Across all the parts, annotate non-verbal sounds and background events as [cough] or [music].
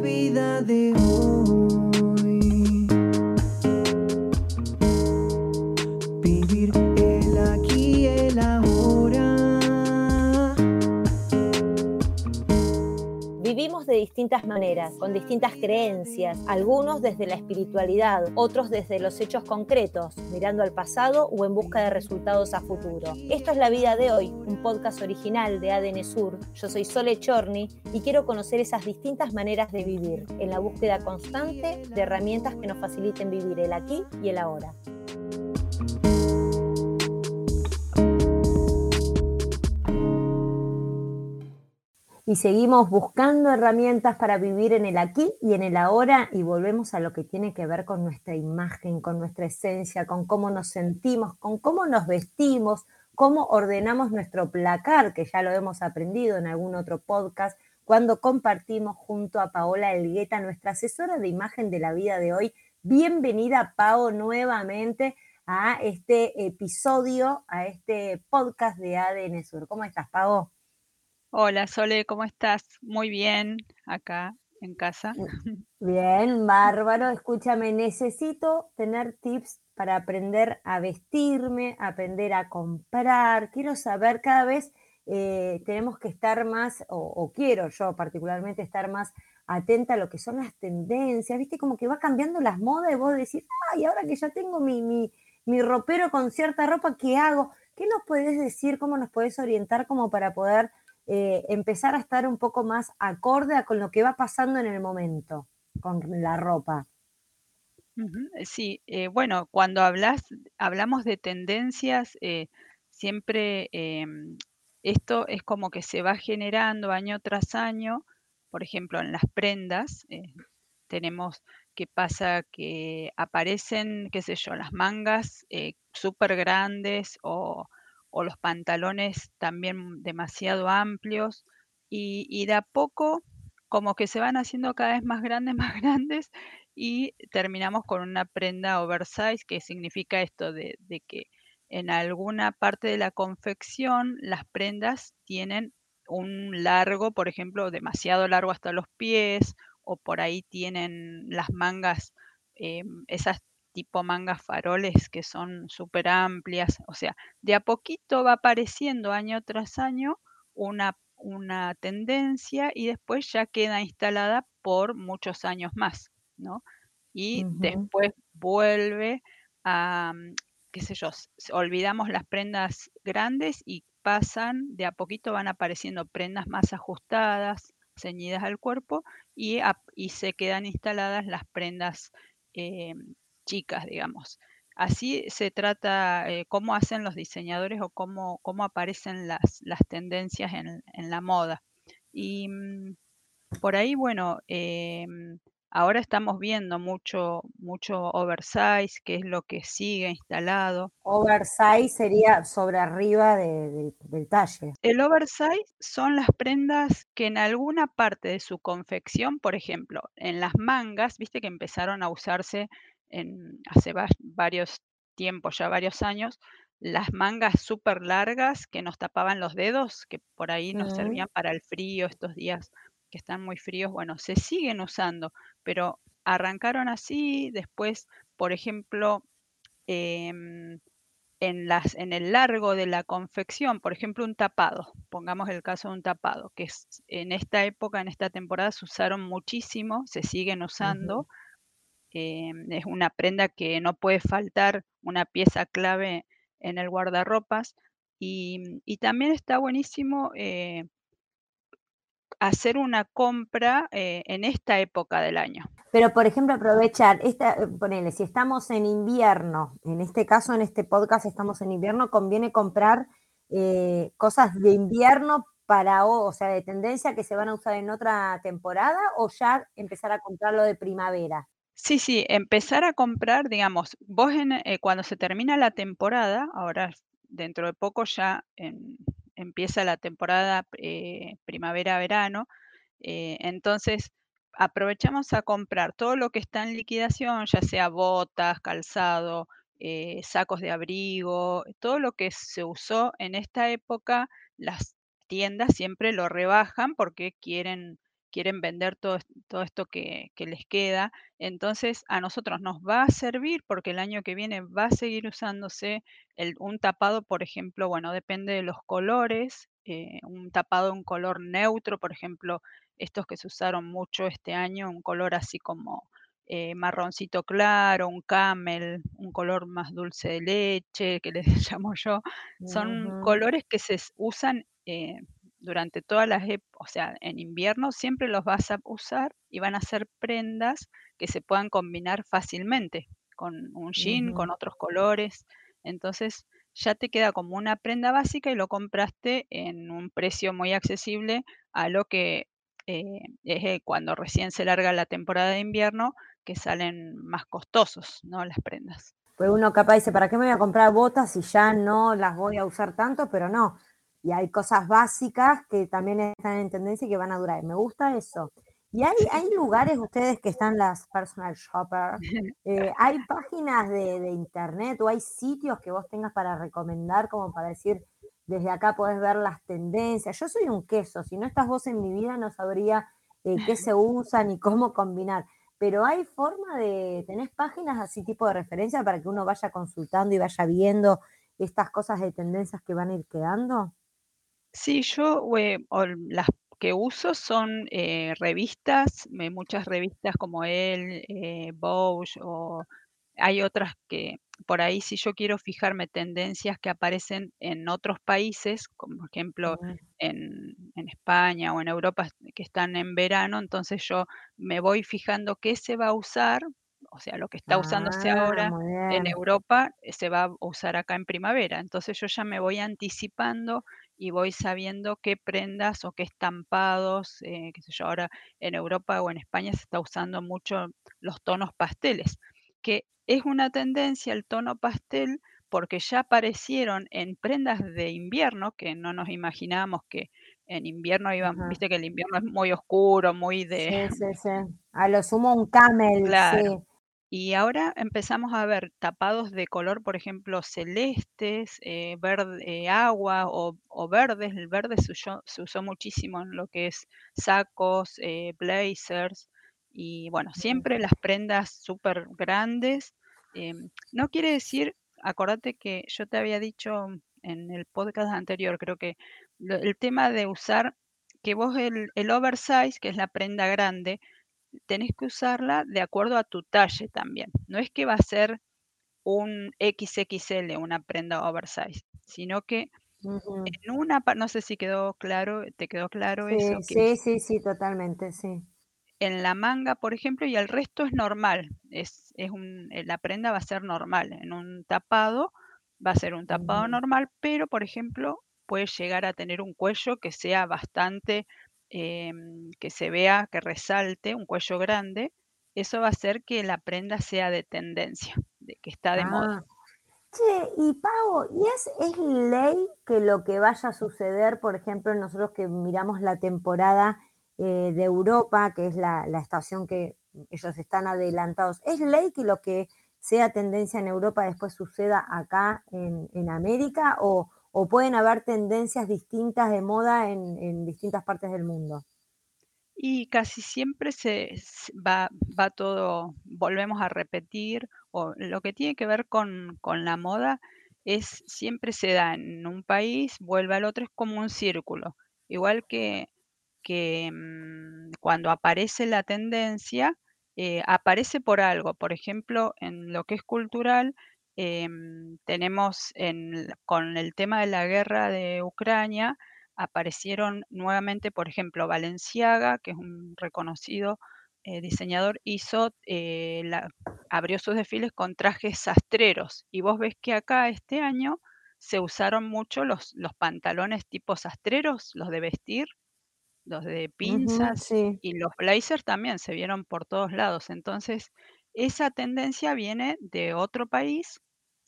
vida de distintas maneras, con distintas creencias, algunos desde la espiritualidad, otros desde los hechos concretos, mirando al pasado o en busca de resultados a futuro. Esto es La Vida de Hoy, un podcast original de ADN Sur. Yo soy Sole Chorni y quiero conocer esas distintas maneras de vivir, en la búsqueda constante de herramientas que nos faciliten vivir el aquí y el ahora. Y seguimos buscando herramientas para vivir en el aquí y en el ahora y volvemos a lo que tiene que ver con nuestra imagen, con nuestra esencia, con cómo nos sentimos, con cómo nos vestimos, cómo ordenamos nuestro placar, que ya lo hemos aprendido en algún otro podcast, cuando compartimos junto a Paola Elgueta, nuestra asesora de imagen de la vida de hoy. Bienvenida, Pao, nuevamente a este episodio, a este podcast de ADN Sur. ¿Cómo estás, Pao? Hola Sole, ¿cómo estás? Muy bien, acá en casa. [laughs] Bien, bárbaro. Escúchame, necesito tener tips para aprender a vestirme, aprender a comprar. Quiero saber, cada vez eh, tenemos que estar más, o, quiero yo particularmente estar más atenta a lo que son las tendencias. Viste, como que va cambiando las modas y vos decís, ay, ahora que ya tengo mi, mi, mi ropero con cierta ropa, ¿qué hago? ¿Qué nos puedes decir? ¿Cómo nos puedes orientar como para poder eh, empezar a estar un poco más acorde con lo que va pasando en el momento con la ropa. Eh, sí, eh, bueno, cuando hablas, hablamos de tendencias, siempre em, esto es como que se va generando año tras año. Por ejemplo, en las prendas tenemos que pasa que aparecen, qué sé yo, las mangas súper grandes o o los pantalones también demasiado amplios y, de a poco como que se van haciendo cada vez más grandes, [laughs] más grandes y terminamos con una prenda oversize que significa esto de, de que en alguna parte de la confección las prendas tienen un largo, por ejemplo, demasiado largo hasta los pies, o por ahí tienen las mangas, em, esas tipo mangas faroles que son súper amplias. O sea, de a poquito va apareciendo año tras año una, una tendencia y después ya queda instalada por muchos años más, ¿no? Y después vuelve a, mm, qué sé yo, olvidamos las prendas grandes y pasan, de a poquito van apareciendo prendas más ajustadas, ceñidas al cuerpo y, y se quedan instaladas las prendas em, chicas, digamos. Así se trata eh, cómo hacen los diseñadores o cómo, cómo aparecen las, las tendencias en, en, la moda. Y mm, por ahí, bueno, em, ahora estamos viendo mucho, mucho oversize, que es lo que sigue instalado. Oversize sería sobre arriba de, del talle. El oversize son las prendas que en alguna parte de su confección, por ejemplo, en las mangas, viste que empezaron a usarse hace varios tiempos, ya varios años, las mangas súper largas que nos tapaban los dedos, que por ahí nos servían para el frío, estos días que están muy fríos, bueno, se siguen usando, pero arrancaron así, después, por ejemplo, em, en, las, en el largo de la confección, por ejemplo, un tapado, pongamos el caso de un tapado, que es, en esta época, en esta temporada, se usaron muchísimo, se siguen usando, Em, es una prenda que no puede faltar, una pieza clave en el guardarropas. Y, también está buenísimo eh, hacer una compra eh, en esta época del año. Pero, por ejemplo, aprovechar, esta, eh, ponele, si estamos en invierno, en este caso, en este podcast estamos en invierno, conviene comprar cosas de invierno para, o sea, de tendencia que se van a usar en otra temporada o ya empezar a comprarlo de primavera. Sí, sí, empezar a comprar, digamos, vos eh, cuando se termina la temporada, ahora dentro de poco ya empieza la temporada eh, primavera-verano, eh, entonces aprovechamos a comprar todo lo que está en liquidación, ya sea botas, calzado, sacos de abrigo, todo lo que se usó en esta época, las tiendas siempre lo rebajan porque quieren quieren vender todo, todo esto que, que les queda. Entonces a nosotros nos va a servir porque el año que viene va a seguir usándose el, un tapado, por ejemplo, bueno, depende de los colores, eh, un tapado un color neutro, por ejemplo, estos que se usaron mucho este año, un color así como eh, marroncito claro, un camel, un color más dulce de leche, que les [laughs] llamo yo, son colores que se usan eh, durante todas las épocas, o sea, en invierno siempre los vas a usar y van a ser prendas que se puedan combinar fácilmente con un jean, con otros colores. Entonces ya te queda como una prenda básica y lo compraste en un precio muy accesible a lo que eh, es eh, cuando recién se larga la temporada de invierno, que salen más costosos, ¿no? Las prendas. Pues uno capaz dice, ¿para qué me voy a comprar botas si ya no las voy a usar tanto? Pero no. Y hay cosas básicas que también están en tendencia y que van a durar. Me gusta eso. Y hay, hay lugares, ustedes que están las personal shopper, [laughs] eh, hay páginas de, de internet o hay sitios que vos tengas para recomendar, como para decir, desde acá podés ver las tendencias. Yo soy un queso, si no estás vos en mi vida no sabría eh, qué se [laughs] usa ni cómo combinar. Pero hay forma de, ¿tenés páginas así tipo de referencia para que uno vaya consultando y vaya viendo estas cosas de tendencias que van a ir quedando? Sí, yo, eh, o las que uso son eh, revistas, me- muchas revistas como Elle, eh, Vogue, o hay otras que por ahí si yo quiero fijarme tendencias que aparecen en otros países, como por ejemplo Mm. en, en España o en Europa que están en verano, entonces yo me voy fijando qué se va a usar, o sea, lo que está usándose Ah, ahora muy en bien. Europa eh, se va a usar acá en primavera. Entonces yo ya me voy anticipando y voy sabiendo qué prendas o qué estampados, eh, qué sé yo, ahora en Europa o en España se está usando mucho los tonos pasteles, que es una tendencia el tono pastel porque ya aparecieron en prendas de invierno que no nos imaginábamos que en invierno iban, Ajá. viste que el invierno es muy oscuro, muy de, Sí, sí, sí. [laughs] A lo sumo un camel, claro. sí. Y ahora empezamos a ver tapados de color, por ejemplo, celestes, eh, verde, eh, agua o, o verdes. El verde se usó, se usó muchísimo en lo que es sacos, eh, blazers y bueno, siempre las prendas súper grandes. no quiere decir, acordate que yo te había dicho en el podcast anterior, creo que el tema de usar, que vos el, el oversize, que es la prenda grande, tenés que usarla de acuerdo a tu talle también. No es que va a ser un XXL, una prenda oversize, sino que en una, no sé si quedó claro, te quedó claro eso, Sí, que sí, sí, totalmente, sí. en la manga, por ejemplo, y el resto es normal. Es, es un, eh, la prenda va a ser normal. En un tapado va a ser un tapado normal, pero, por ejemplo, puede llegar a tener un cuello que sea bastante, em, que se vea, que resalte, un cuello grande. Eso va a hacer que la prenda sea de tendencia, de que está de moda. Ah, che, y Pau, ¿y es, es ley que lo que vaya a suceder, por ejemplo, nosotros que miramos la temporada eh, de Europa, que es la, la estación que ellos están adelantados, ¿es ley que lo que sea tendencia en Europa después suceda acá en, en América o, o pueden haber tendencias distintas de moda en, en distintas partes del mundo? Y casi siempre se va va todo volvemos a repetir, o lo que tiene que ver con con la moda es siempre se da en un país, vuelve al otro, es como un círculo. Igual que que, mm, cuando aparece la tendencia, eh, aparece por algo. Por ejemplo, en lo que es cultural, em, tenemos en con el tema de la guerra de Ucrania, aparecieron nuevamente, por ejemplo, Balenciaga, que es un reconocido, eh, diseñador, hizo, eh, la abrió sus desfiles con trajes sastreros. Y vos ves que acá este año se usaron mucho los los pantalones tipo sastreros, los de vestir, los de pinzas sí. y los blazers también se vieron por todos lados. Entonces, esa tendencia viene de otro país,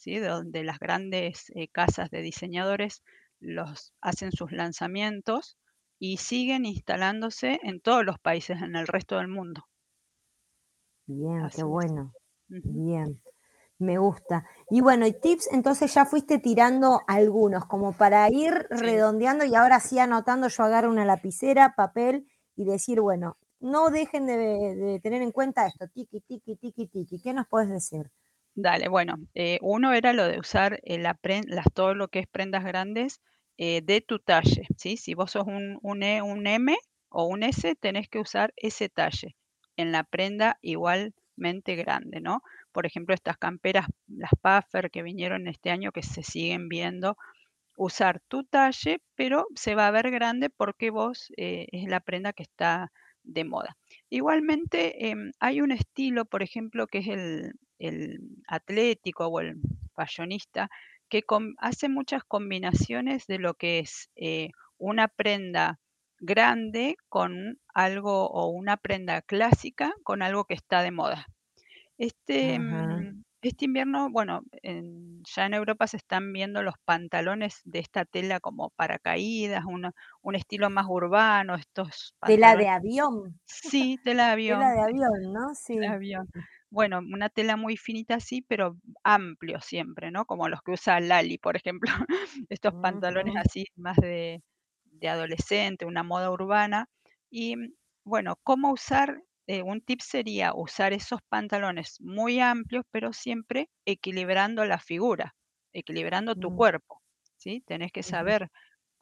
¿sí? De donde las grandes, eh, casas de diseñadores los hacen sus lanzamientos y siguen instalándose en todos los países en el resto del mundo. Bien, qué es. bueno. Bien. Me gusta. Y bueno, y tips, entonces ya fuiste tirando algunos, como para ir Sí. redondeando y ahora sí anotando, yo agarro una lapicera, papel y decir, bueno, no dejen de, de tener en cuenta esto, tiki, tiki, tiki, tiki. ¿Qué nos puedes decir? Dale, bueno, eh, uno era lo de usar eh, las, todo lo que es prendas grandes eh, de tu talle, ¿sí? Si vos sos un, un, E- un M o un S, tenés que usar ese talle en la prenda igualmente grande, ¿no? Por ejemplo, estas camperas, las puffer que vinieron este año, que se siguen viendo, usar tu talle, pero se va a ver grande porque vos es la prenda que está de moda. Igualmente, em, hay un estilo, por ejemplo, que es el, el atlético o el fashionista, que hace muchas combinaciones de lo que es eh, una prenda grande con algo o una prenda clásica con algo que está de moda. Este, mm, este invierno, bueno, en- ya en Europa se están viendo los pantalones de esta tela como paracaídas, una- un estilo más urbano, estos Tela de avión, sí, tela de [laughs] tela avión, de avión, ¿no? tela de Sí. avión. Bueno, una tela muy finita así, pero amplio siempre, ¿no? Como los que usa Lali, por ejemplo, [laughs] estos pantalones así más de, de adolescente, una moda urbana. Y mm, bueno, ¿cómo usar? eh, un tip sería usar esos pantalones muy amplios, pero siempre equilibrando la figura, equilibrando tu mm, cuerpo, ¿sí? Tenés que saber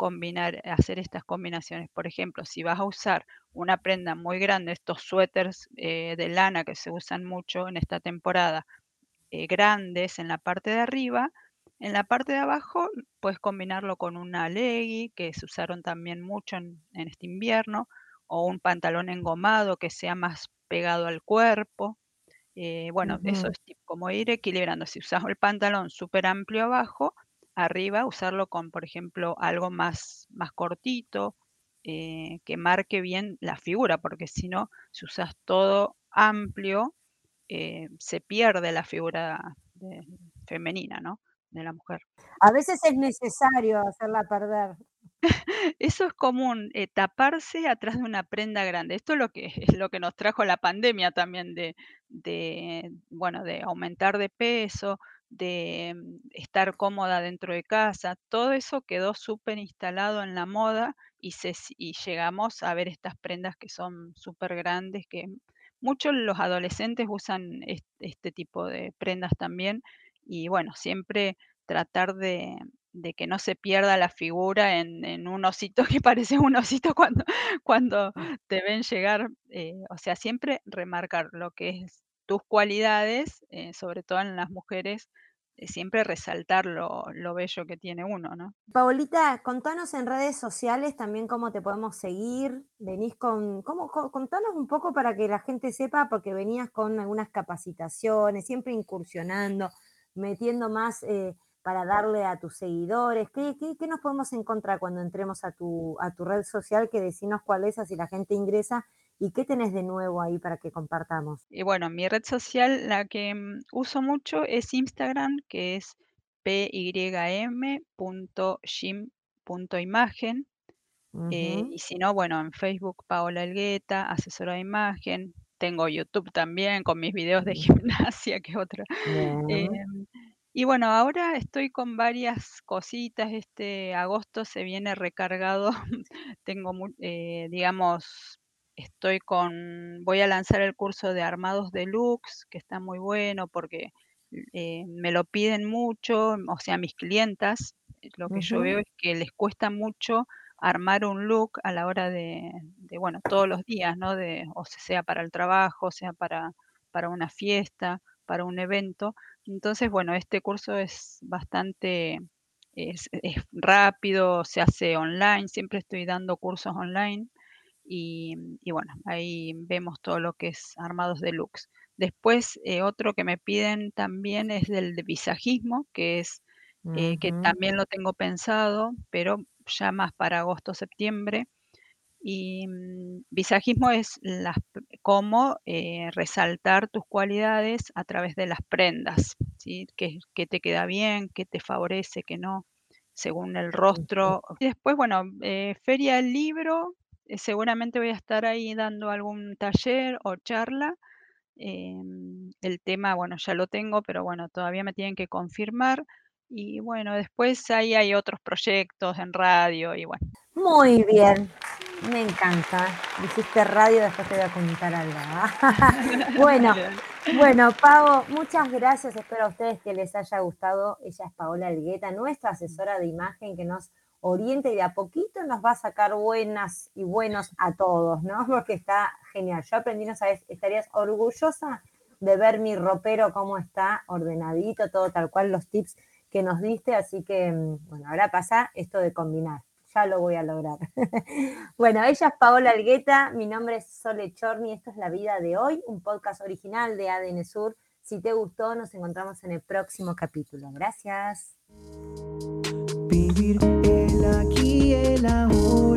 combinar, hacer estas combinaciones. Por ejemplo, si vas a usar una prenda muy grande, estos suéteres eh, de lana que se usan mucho en esta temporada, eh, grandes en la parte de arriba, en la parte de abajo puedes combinarlo con una leggy que se usaron también mucho en, en este invierno, o un pantalón engomado que sea más pegado al cuerpo. Eh, bueno, eso es como ir equilibrando. Si usas el pantalón súper amplio abajo, arriba usarlo con, por ejemplo, algo más, más cortito, eh, que marque bien la figura, porque si no, si usas todo amplio, eh, se pierde la figura de- femenina, ¿no? De la mujer. A veces es necesario hacerla perder. [laughs] Eso es común, eh, taparse atrás de una prenda grande. Esto es lo que es lo que nos trajo la pandemia también de de, bueno, de aumentar de peso, de, mm, estar cómoda dentro de casa. Todo eso quedó súper instalado en la moda y se si y llegamos a ver estas prendas que son súper grandes que muchos los adolescentes usan es este tipo de prendas también. Y bueno, siempre tratar de de que no se pierda la figura en en un osito [laughs] que parece un osito cuando cuando Mm. te ven llegar, eh, o sea, siempre remarcar lo que es tus cualidades, eh, sobre todo en las mujeres, eh, siempre resaltar lo lo bello que tiene uno, ¿no? Paulita, contanos en redes sociales también cómo te podemos seguir. Venís con, cómo, co- contanos un poco para que la gente sepa, porque venías con algunas capacitaciones, siempre incursionando, metiendo más eh, para darle a tus seguidores. ¿Qué, qué, nos podemos encontrar cuando entremos a tu, a tu red social? Que decinos cuál es, así la gente ingresa. ¿Y qué tenés de nuevo ahí para que compartamos? Y bueno, mi red social, la que, mm, uso mucho es Instagram, que es pym.gym.imagen. Eh, Ujú, y si no, bueno, en Facebook Paola Elgueta, asesora de imagen. Tengo YouTube también con mis videos de [laughs] gimnasia, que es otra. Em, y bueno, ahora estoy con varias cositas. Este agosto se viene recargado. [laughs] Tengo, eh, digamos, estoy con, voy a lanzar el curso de armados deluxe, que está muy bueno porque eh, me lo piden mucho, o sea, mis clientas, eh, lo que yo veo es que les cuesta mucho armar un look a la hora de, de, bueno, todos los días, ¿no? De, o sea para el trabajo, sea para, para una fiesta, para un evento. Entonces, bueno, este curso es bastante, es, es rápido, se hace online, siempre estoy dando cursos online y, y bueno, ahí vemos todo lo que es armados deluxe. Después, eh, otro que me piden también es del de visajismo, que es eh, que también lo tengo pensado, pero ya más para agosto, septiembre. Y mm, visajismo es las, cómo eh, resaltar tus cualidades a través de las prendas, ¿sí? ¿Qué, qué te queda bien, qué te favorece, qué no, según el rostro. Y después, bueno, Feria del Libro, seguramente voy a estar ahí dando algún taller o charla. Em, el tema, bueno, ya lo tengo, pero bueno, todavía me tienen que confirmar. Y bueno, después ahí hay otros proyectos en radio y bueno. Muy bien. Me encanta. Dijiste radio, después te voy a contar algo. [laughs] bueno, [laughs] bueno, Pavo, muchas gracias. Espero a ustedes que les haya gustado. Ella es Paola Algueta, nuestra asesora de imagen que nos oriente y de a poquito nos va a sacar buenas y buenos a todos, ¿no? [laughs] Porque está genial. Yo aprendí, no sabes, estarías orgullosa de ver mi ropero cómo está ordenadito, todo tal cual, los tips que nos diste. Así que, mm, bueno, ahora pasa esto de combinar ya lo voy a lograr. [laughs] bueno, ella es Paola Algueta, mi nombre es Sole Chorni, esto es La Vida de Hoy, un podcast original de ADN Sur. Si te gustó, nos encontramos en el próximo capítulo. Gracias aquí el amor.